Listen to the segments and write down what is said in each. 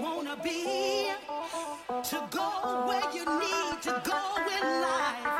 wanna be, to go where you need to go in life.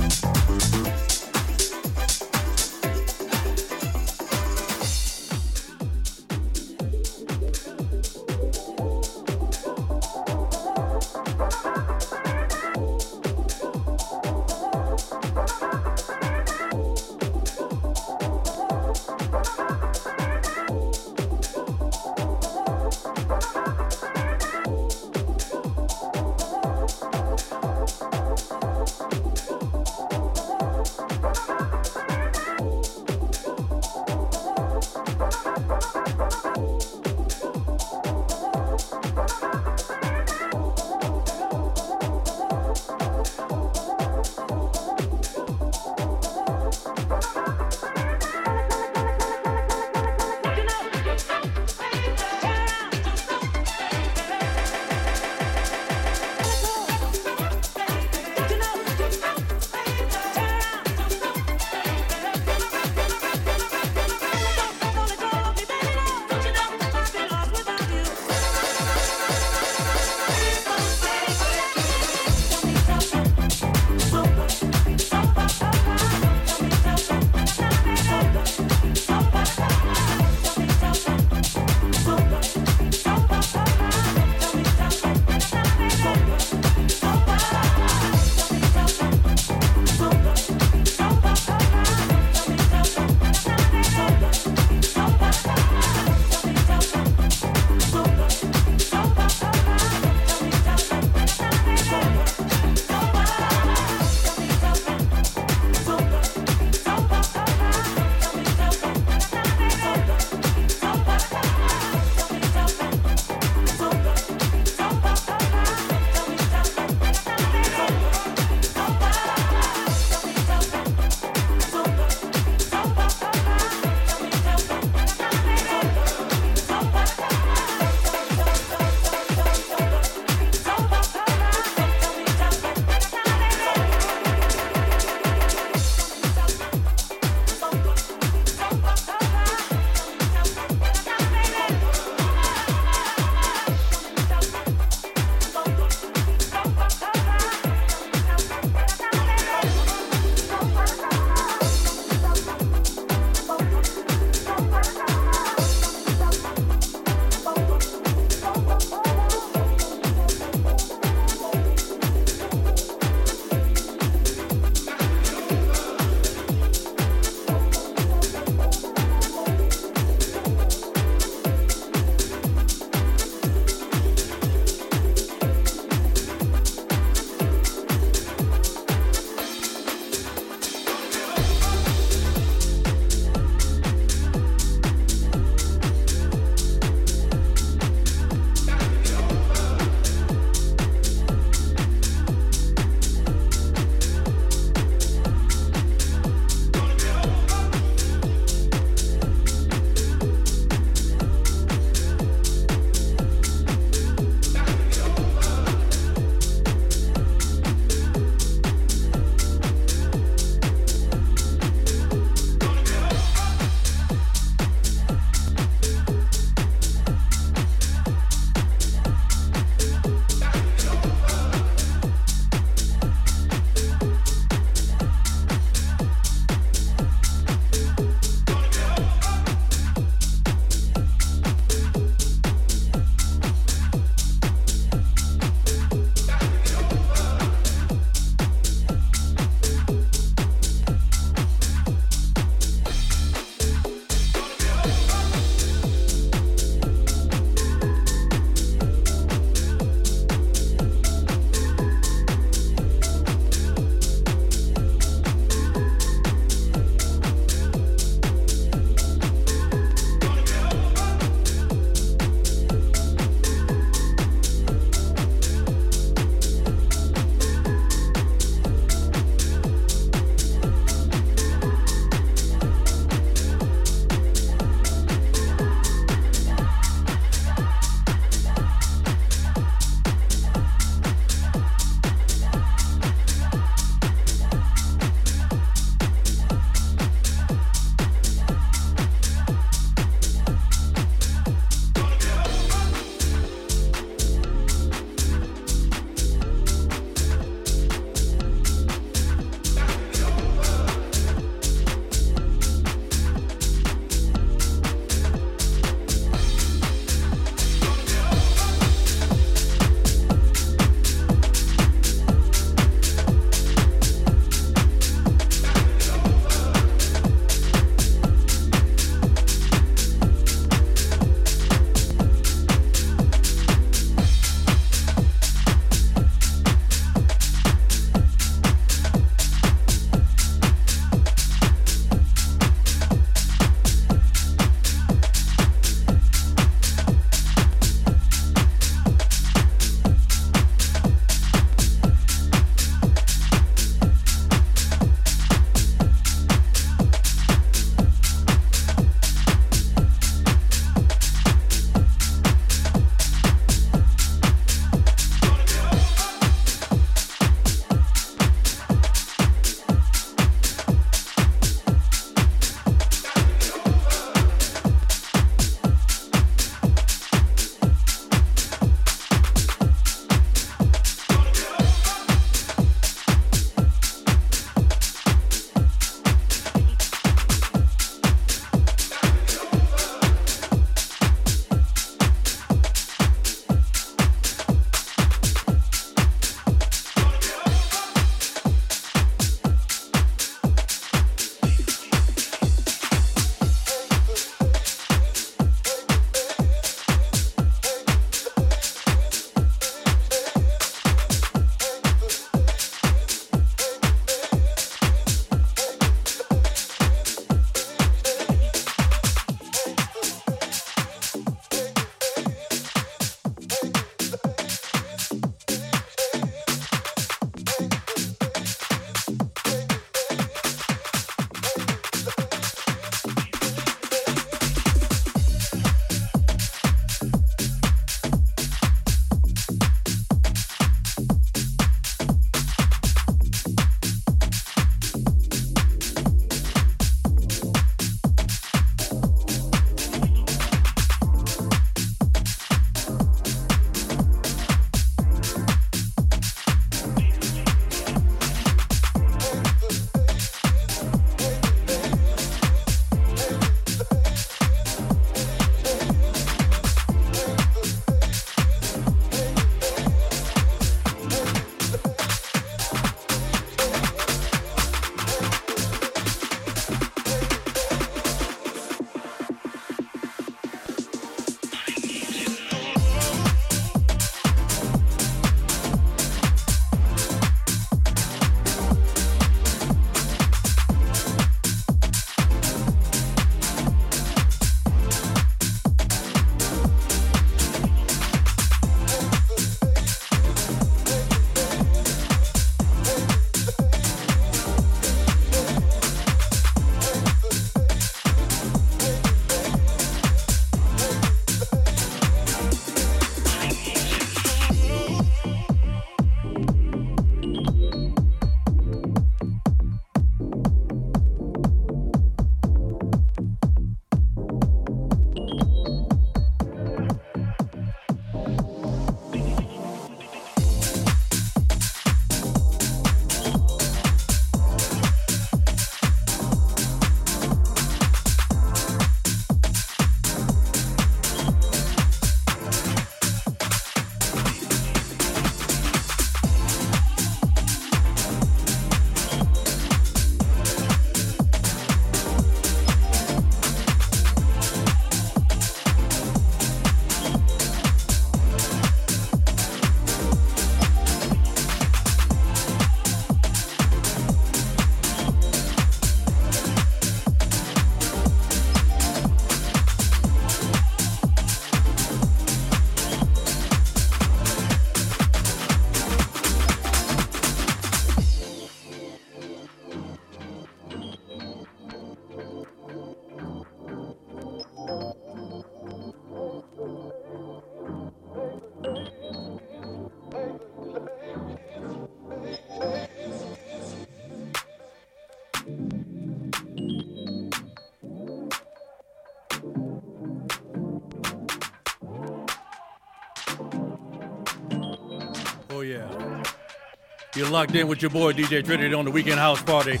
You're locked in with your boy DJ Trinity on the weekend house party.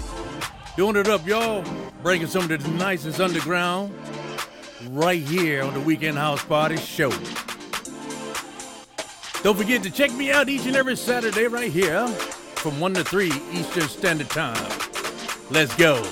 Doing it up, y'all. Breaking some of the nicest underground right here on the weekend house party show. Don't forget to check me out each and every Saturday right here from 1 to 3 Eastern Standard Time. Let's go.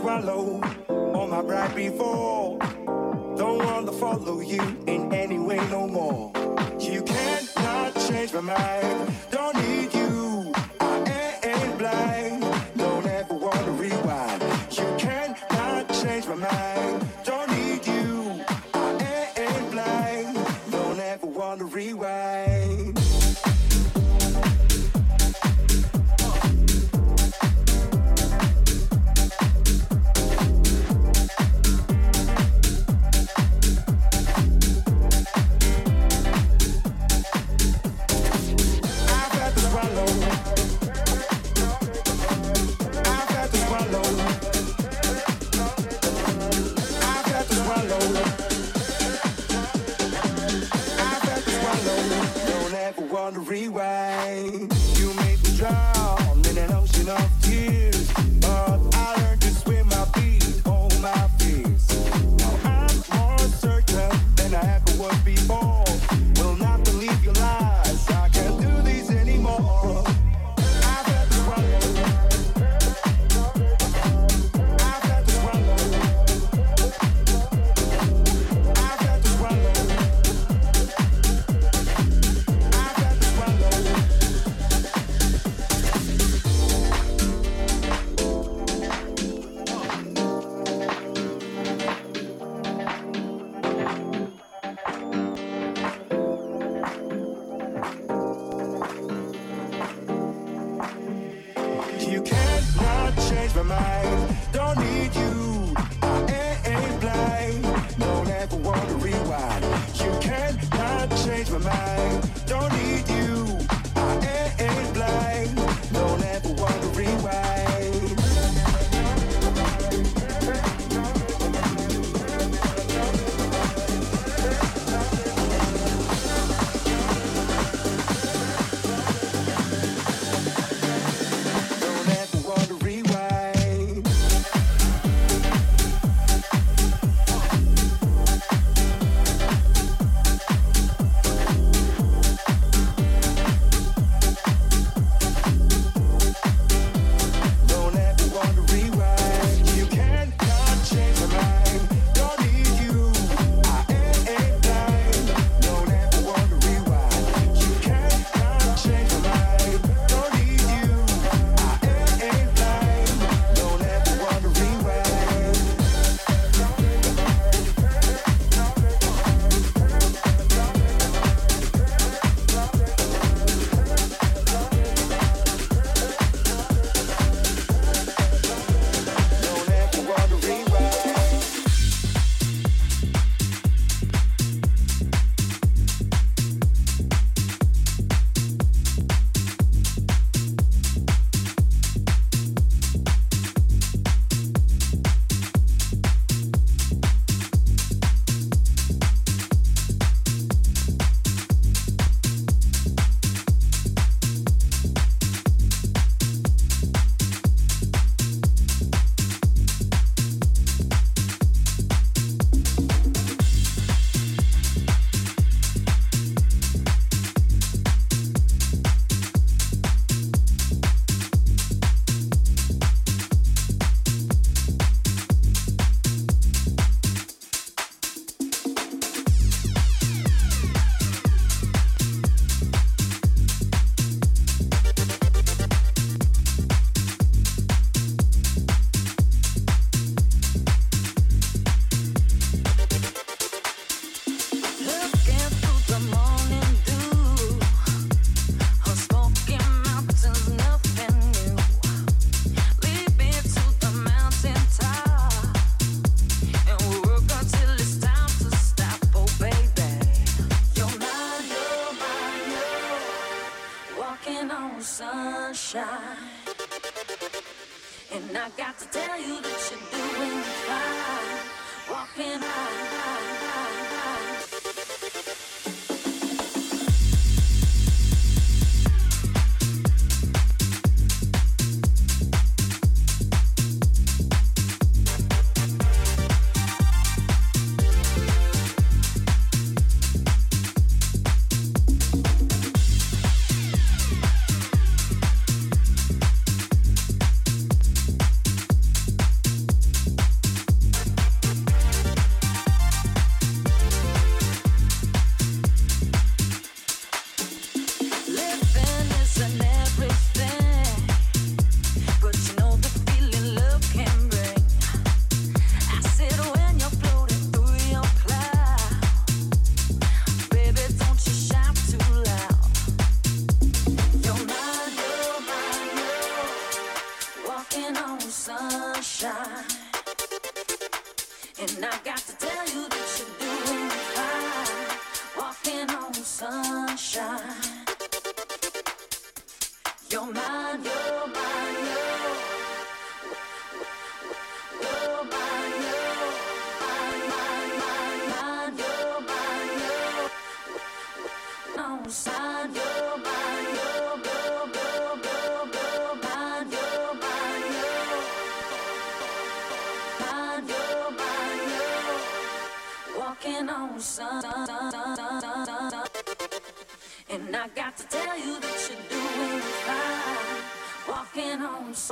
swallow all my pride before. Don't wanna follow you in any way no more. You cannot change my mind. Don't need you.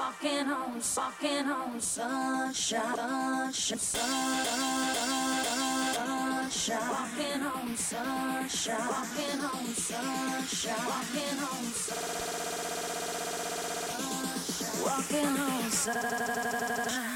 Walking on, walking on sunshine, sunshine, sunshine. Walking on sunshine, walking on sunshine, walking on sunshine. Walking on sunshine.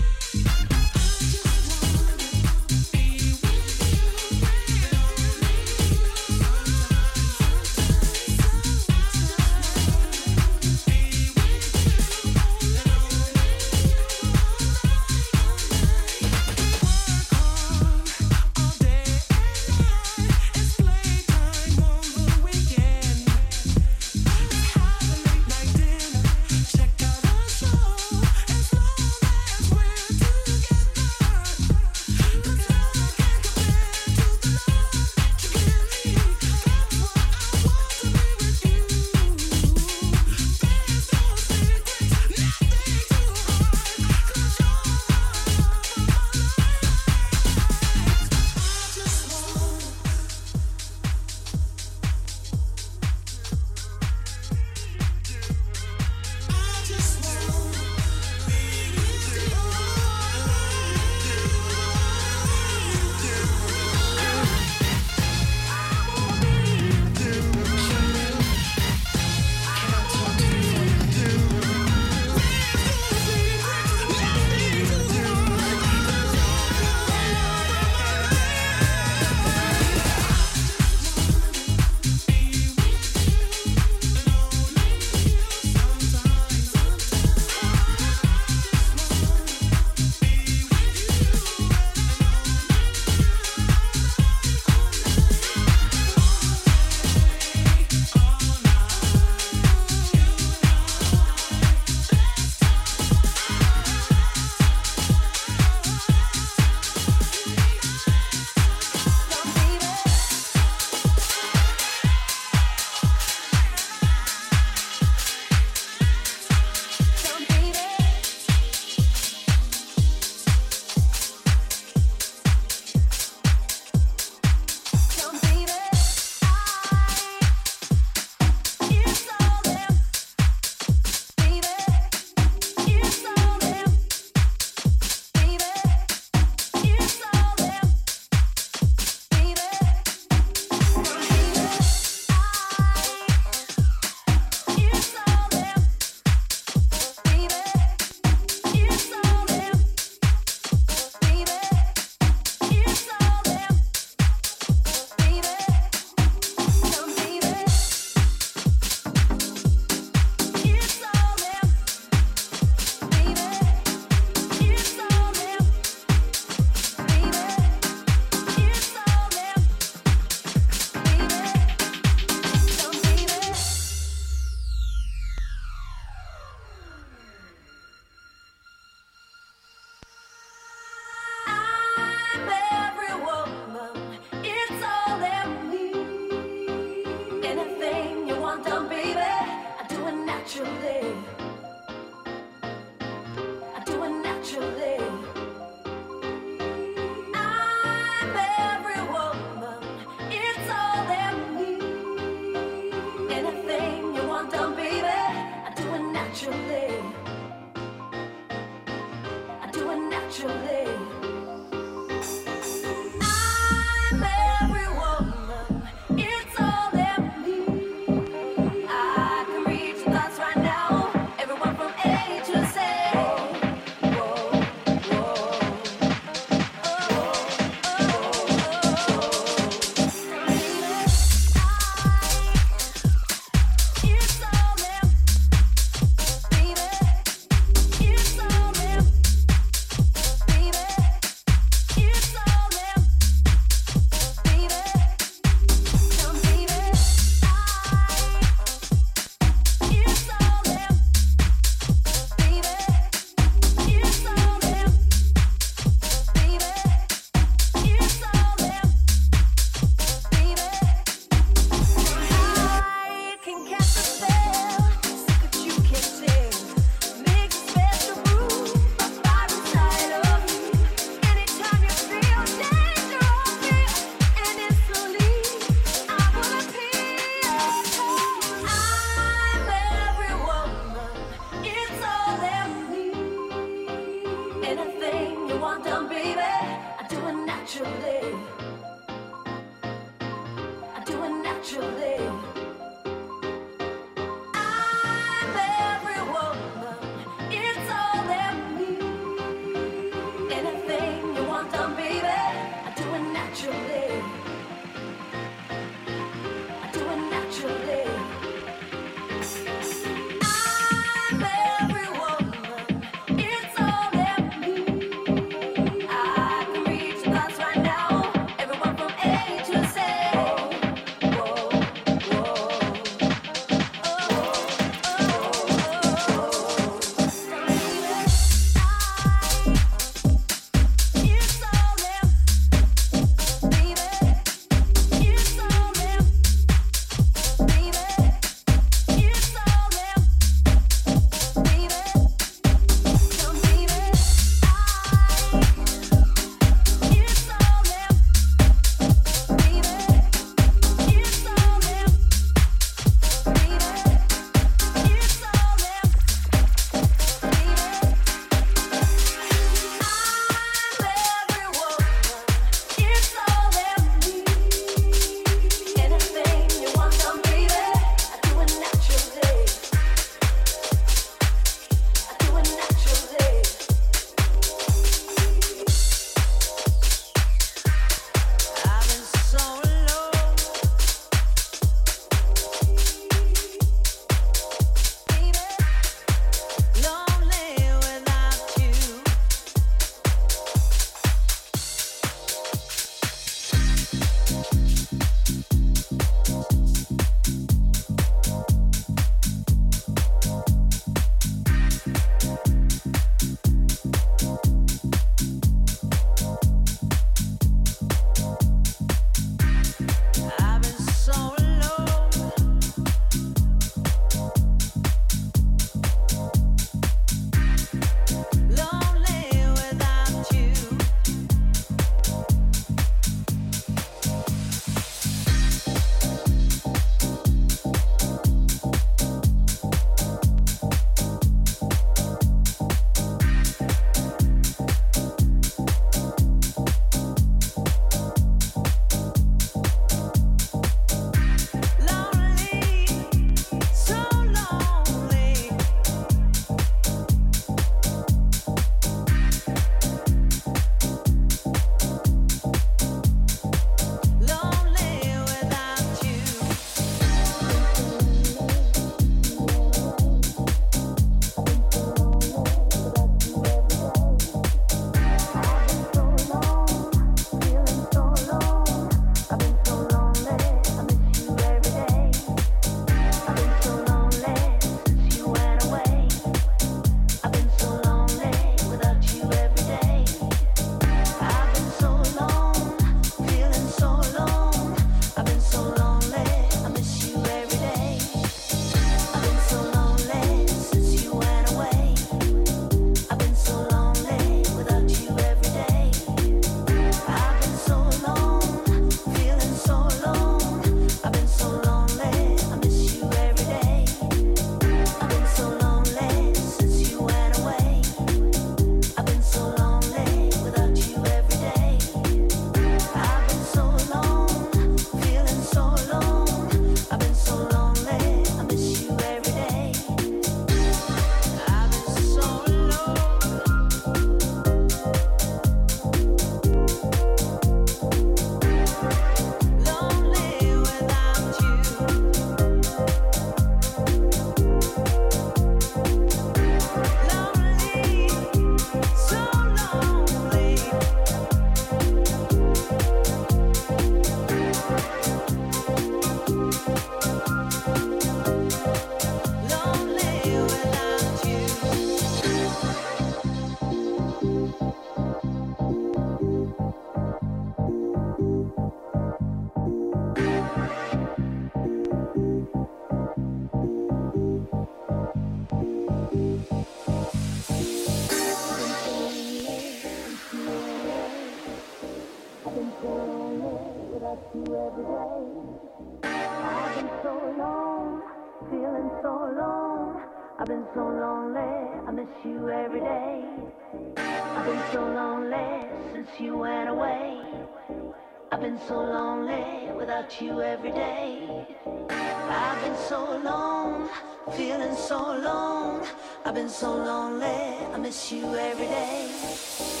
about you every day. I've been so alone, feeling so alone. I've been so lonely, I miss you every day.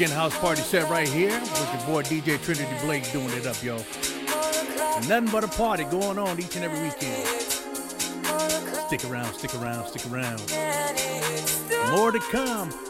weekend house party set right here with your boy DJ Trinity Blake doing it up, y'all. Nothing but a party going on each and every weekend. Stick around, stick around, stick around. More to come.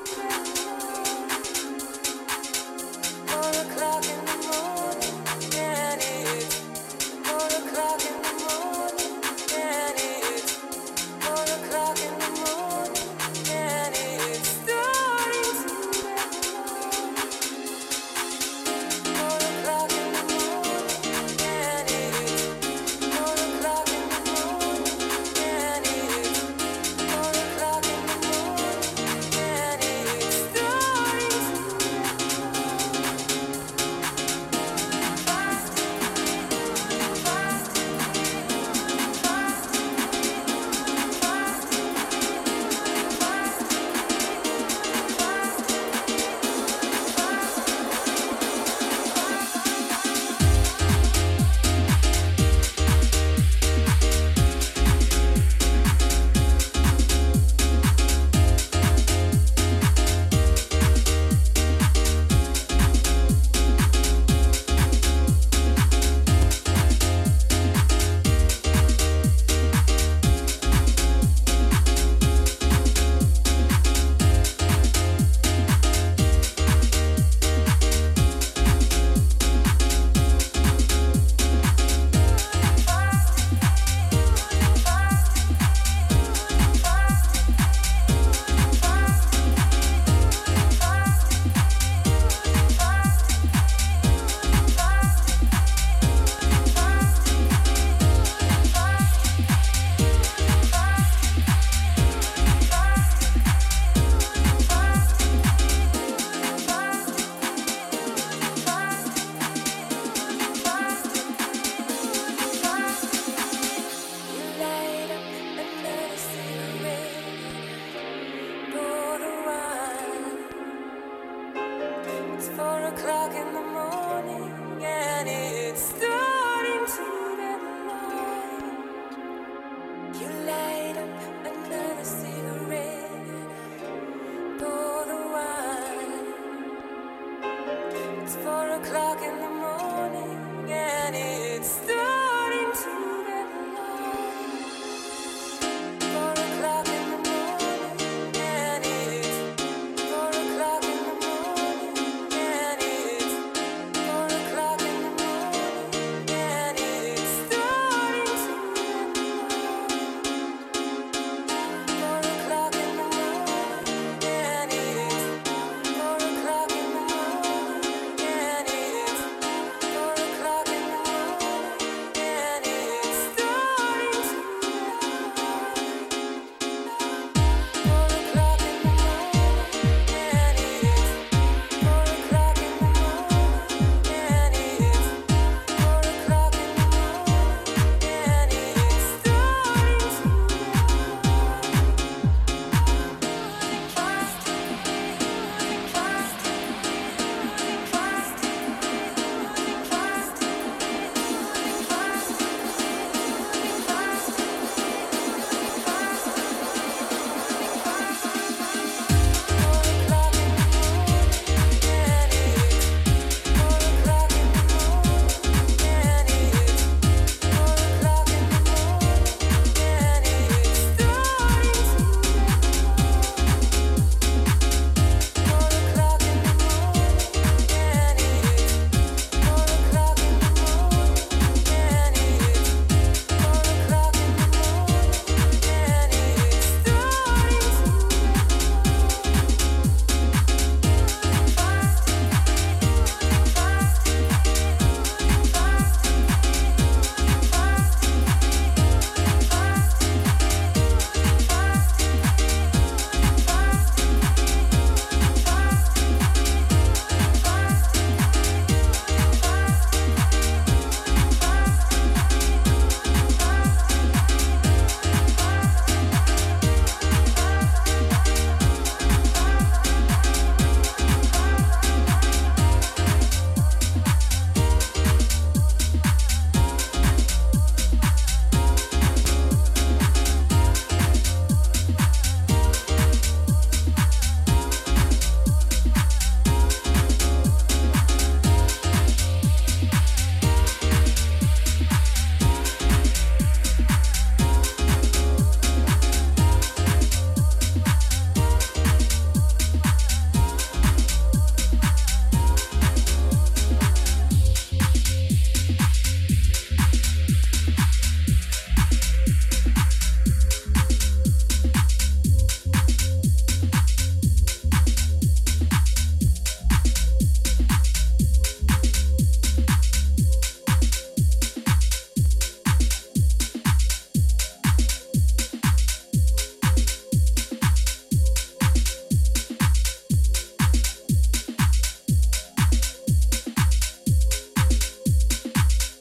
Clock in the morning.